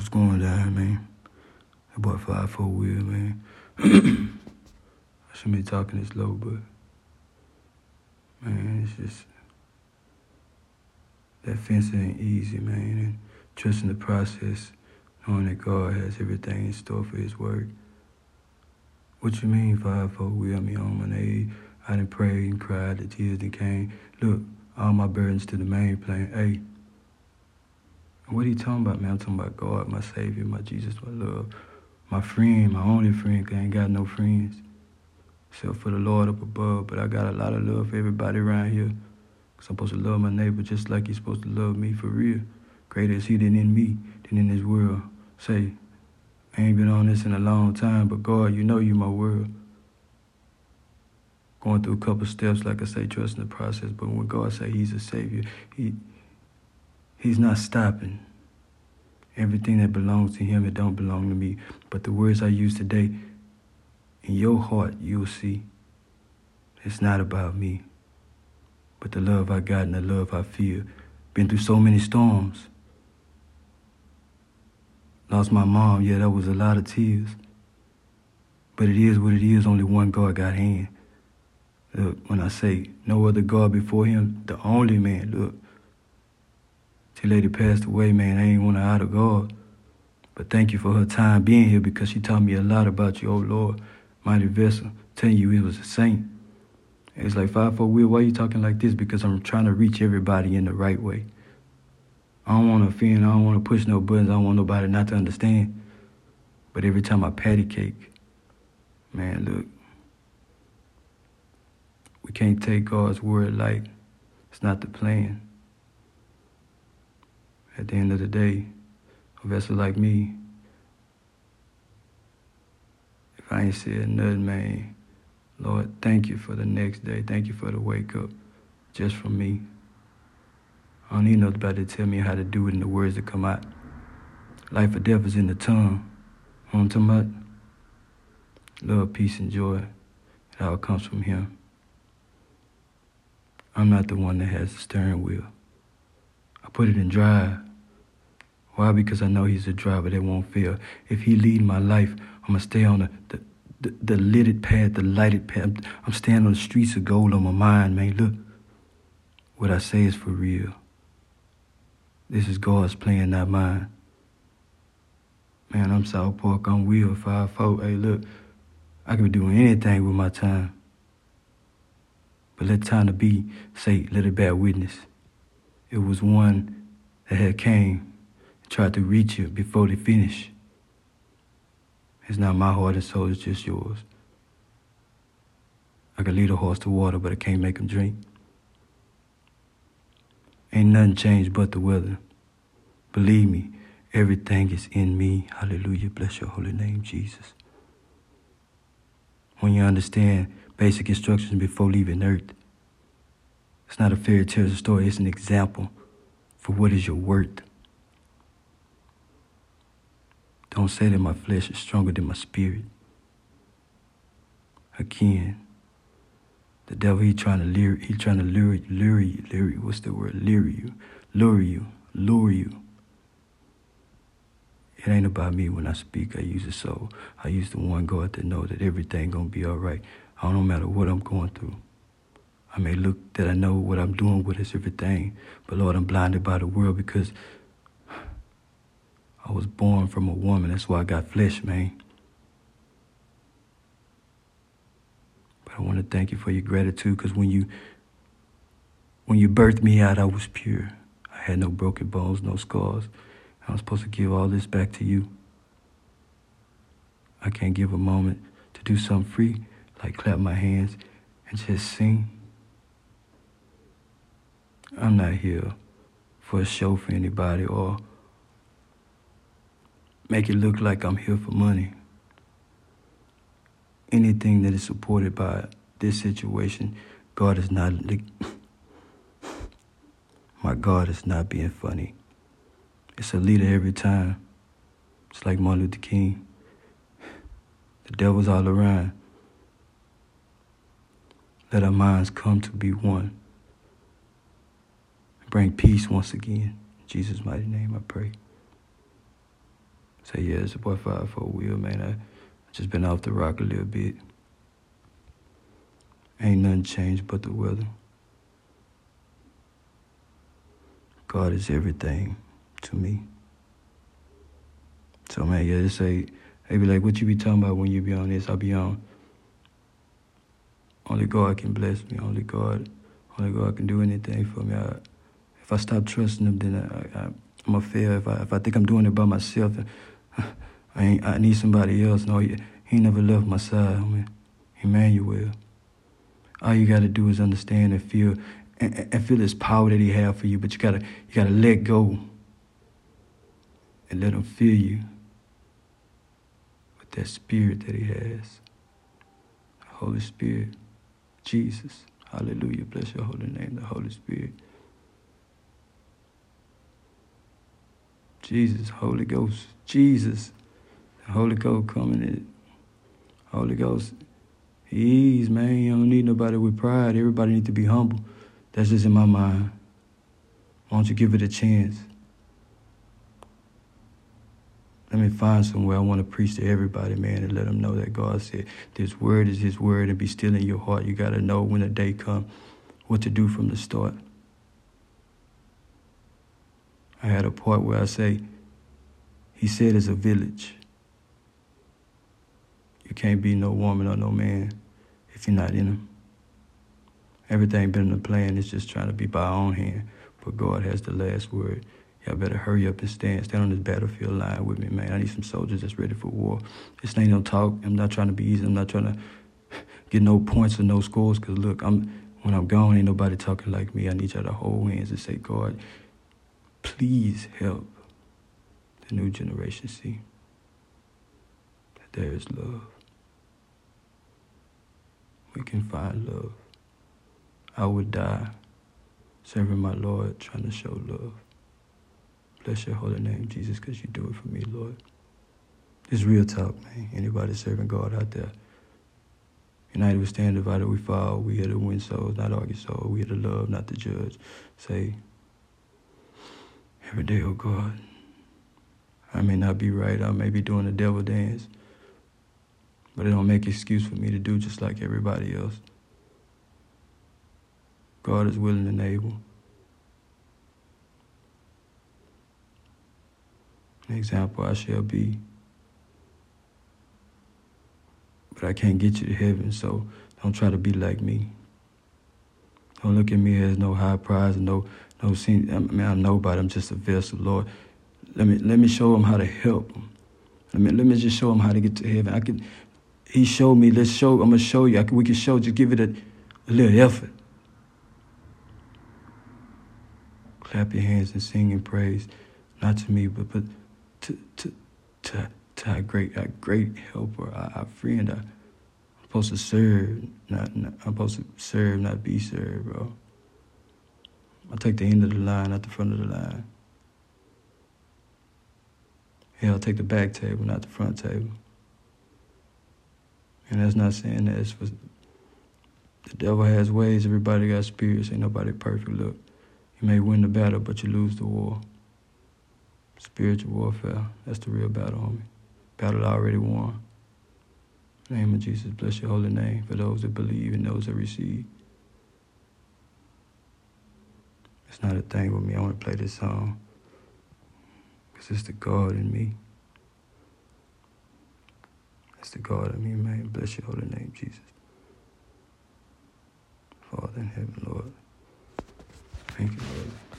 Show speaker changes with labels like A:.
A: What's going down, man? That boy five four Will, man. I shouldn't be talking this low, but man, it's just that fence ain't easy, man. And trusting the process, knowing that God has everything in store for His work. What you mean, five four Will? I mean, on my knees. I done prayed and cried, the tears that came. Look, all my burdens to the main plane. Hey, what are you talking about, man? I'm talking about God, my Savior, my Jesus, my love, my friend, my only friend, I ain't got no friends. Except for the Lord up above. But I got a lot of love for everybody around here. Cause I'm supposed to love my neighbor just like he's supposed to love me for real. Greater is he than in me, than in this world. Say, I ain't been on this in a long time, but God, you know you my world. Going through a couple steps, like I say, trusting the process. But when God say He's a Savior, He He's not stopping. Everything that belongs to Him, it don't belong to me. But the words I use today, in your heart, you'll see. It's not about me, but the love I got and the love I feel. Been through so many storms. Lost my mom, yeah, that was a lot of tears. But it is what it is, only one God got hand. Look, when I say no other God before him, the only man, look. Till lady passed away, man, I ain't want her out of God. But thank you for her time being here because she taught me a lot about you, oh Lord, mighty vessel, telling you he was a saint. And it's like, five four Will, why you talking like this? Because I'm trying to reach everybody in the right way. I don't want to offend, I don't want to push no buttons, I don't want nobody not to understand. But every time I patty cake, man, look, we can't take God's word like It's not the plan. At the end of the day, a vessel like me, if I ain't said nothing, man, Lord, thank you for the next day. Thank you for the wake up just for me. I don't need nobody to tell me how to do it in the words that come out. Life or death is in the tongue. You know what I'm talking about? Love, peace, and joy. It all comes from Him. I'm not the one that has the steering wheel. I put it in drive. Why? Because I know he's a driver that won't fail. If he lead my life, I'm gonna stay on the, the, the, the lighted path, the lighted path. I'm staying on the streets of gold on my mind, man. Look, what I say is for real. This is God's plan, not mine. Man, I'm South Park, I'm Will, 5 4. Hey, look, I can be doing anything with my time. But let time to be say, let it bear witness. It was one that had came and tried to reach you before they finish. It's not my heart and soul, it's just yours. I can lead a horse to water, but I can't make him drink. Ain't nothing changed but the weather. Believe me, everything is in me. Hallelujah. Bless your holy name, Jesus. When you understand basic instructions before leaving earth, it's not a fairy tale story, it's an example for what is your worth. Don't say that my flesh is stronger than my spirit. Again, the devil he trying to lure he trying to lure lure you, lure you. What's the word? Lure you, lure you, lure you. It ain't about me when I speak. I use the soul. I use the one God to know that everything gonna be all right. I don't matter what I'm going through. I may look that I know what I'm doing with is everything, but Lord, I'm blinded by the world because I was born from a woman. That's why I got flesh, man. But I want to thank you for your gratitude because when you when you birthed me out, I was pure. I had no broken bones, no scars. I'm supposed to give all this back to you. I can't give a moment to do something free, like clap my hands and just sing. I'm not here for a show for anybody or make it look like I'm here for money. Anything that is supported by this situation, God is not. My God is not being funny. It's a leader every time. It's like Martin Luther King. The devil's all around. Let our minds come to be one. Bring peace once again. In Jesus' mighty name I pray. Say, yeah, it's a boy five four Will, man. I just been off the rock a little bit. Ain't nothing changed but the weather. God is everything to me. So man, yeah, just say, they be like, what you be talking about when you be on this? I be on. Only God can bless me. Only God, only God can do anything for me. I, if I stop trusting Him, then I, am gonna fail. If I if I think I'm doing it by myself, I I need somebody else. No, he, he never left my side. I mean, Emmanuel. All you gotta do is understand and feel and, and feel His power that He have for you. But you gotta you gotta let go and let Him fill you with that Spirit that He has. Holy Spirit. Jesus. Hallelujah. Bless your holy name, the Holy Spirit. Jesus, Holy Ghost, Jesus, the Holy Ghost coming in. Holy Ghost, ease, man. You don't need nobody with pride. Everybody need to be humble. That's just in my mind. Why don't you give it a chance? Let me find somewhere I want to preach to everybody, man, and let them know that God said this word is His word and be still in your heart. You got to know when the day comes what to do from the start. I had a part where I say, He said it's a village. You can't be no woman or no man if you're not in them. Everything been in the plan. It's just trying to be by our own hand. But God has the last word. Y'all better hurry up and stand. Stand on this battlefield line with me, man. I need some soldiers that's ready for war. This ain't no talk. I'm not trying to be easy. I'm not trying to get no points or no scores. Cause look, I'm when I'm gone, ain't nobody talking like me. I need y'all to hold hands and say, God, please help the new generation see that there is love. We can find love. I would die serving my Lord, trying to show love. Bless your holy name, Jesus, because you do it for me, Lord. It's real talk, man. Anybody serving God out there. United we stand, divided we fall. We here to win souls, not argue souls. We here to love, not to judge. Say, every day, oh God, I may not be right. I may be doing the devil dance. But it don't make excuse for me to do just like everybody else. God is willing and able. An example I shall be. But I can't get you to heaven, so don't try to be like me. Don't look at me as no high prize no no sin. I mean, I'm nobody. I'm just a vessel, Lord. Let me let me show him how to help him. Let me let me just show him how to get to heaven. I can. He showed me. Let's show. I'm gonna show you. Can, we can show. Just give it a, a little effort. Clap your hands and sing and praise, not to me, but but to to to to our great our great helper, our, our friend. I'm supposed to serve, not, not I'm supposed to serve, not be served, bro. I take the end of the line, not the front of the line. Yeah, I'll take the back table, not the front table. And that's not saying that it's for the devil has ways, everybody got spirits, ain't nobody perfect. Look, you may win the battle, but you lose the war. Spiritual warfare. That's the real battle, homie. Battle already won. Name of Jesus, bless your holy name for those that believe and those that receive. It's not a thing with me. I want to play this song because it's the God in me. It's the God in me, man. Bless your holy name, Jesus. Father in heaven, Lord. Thank you, Lord.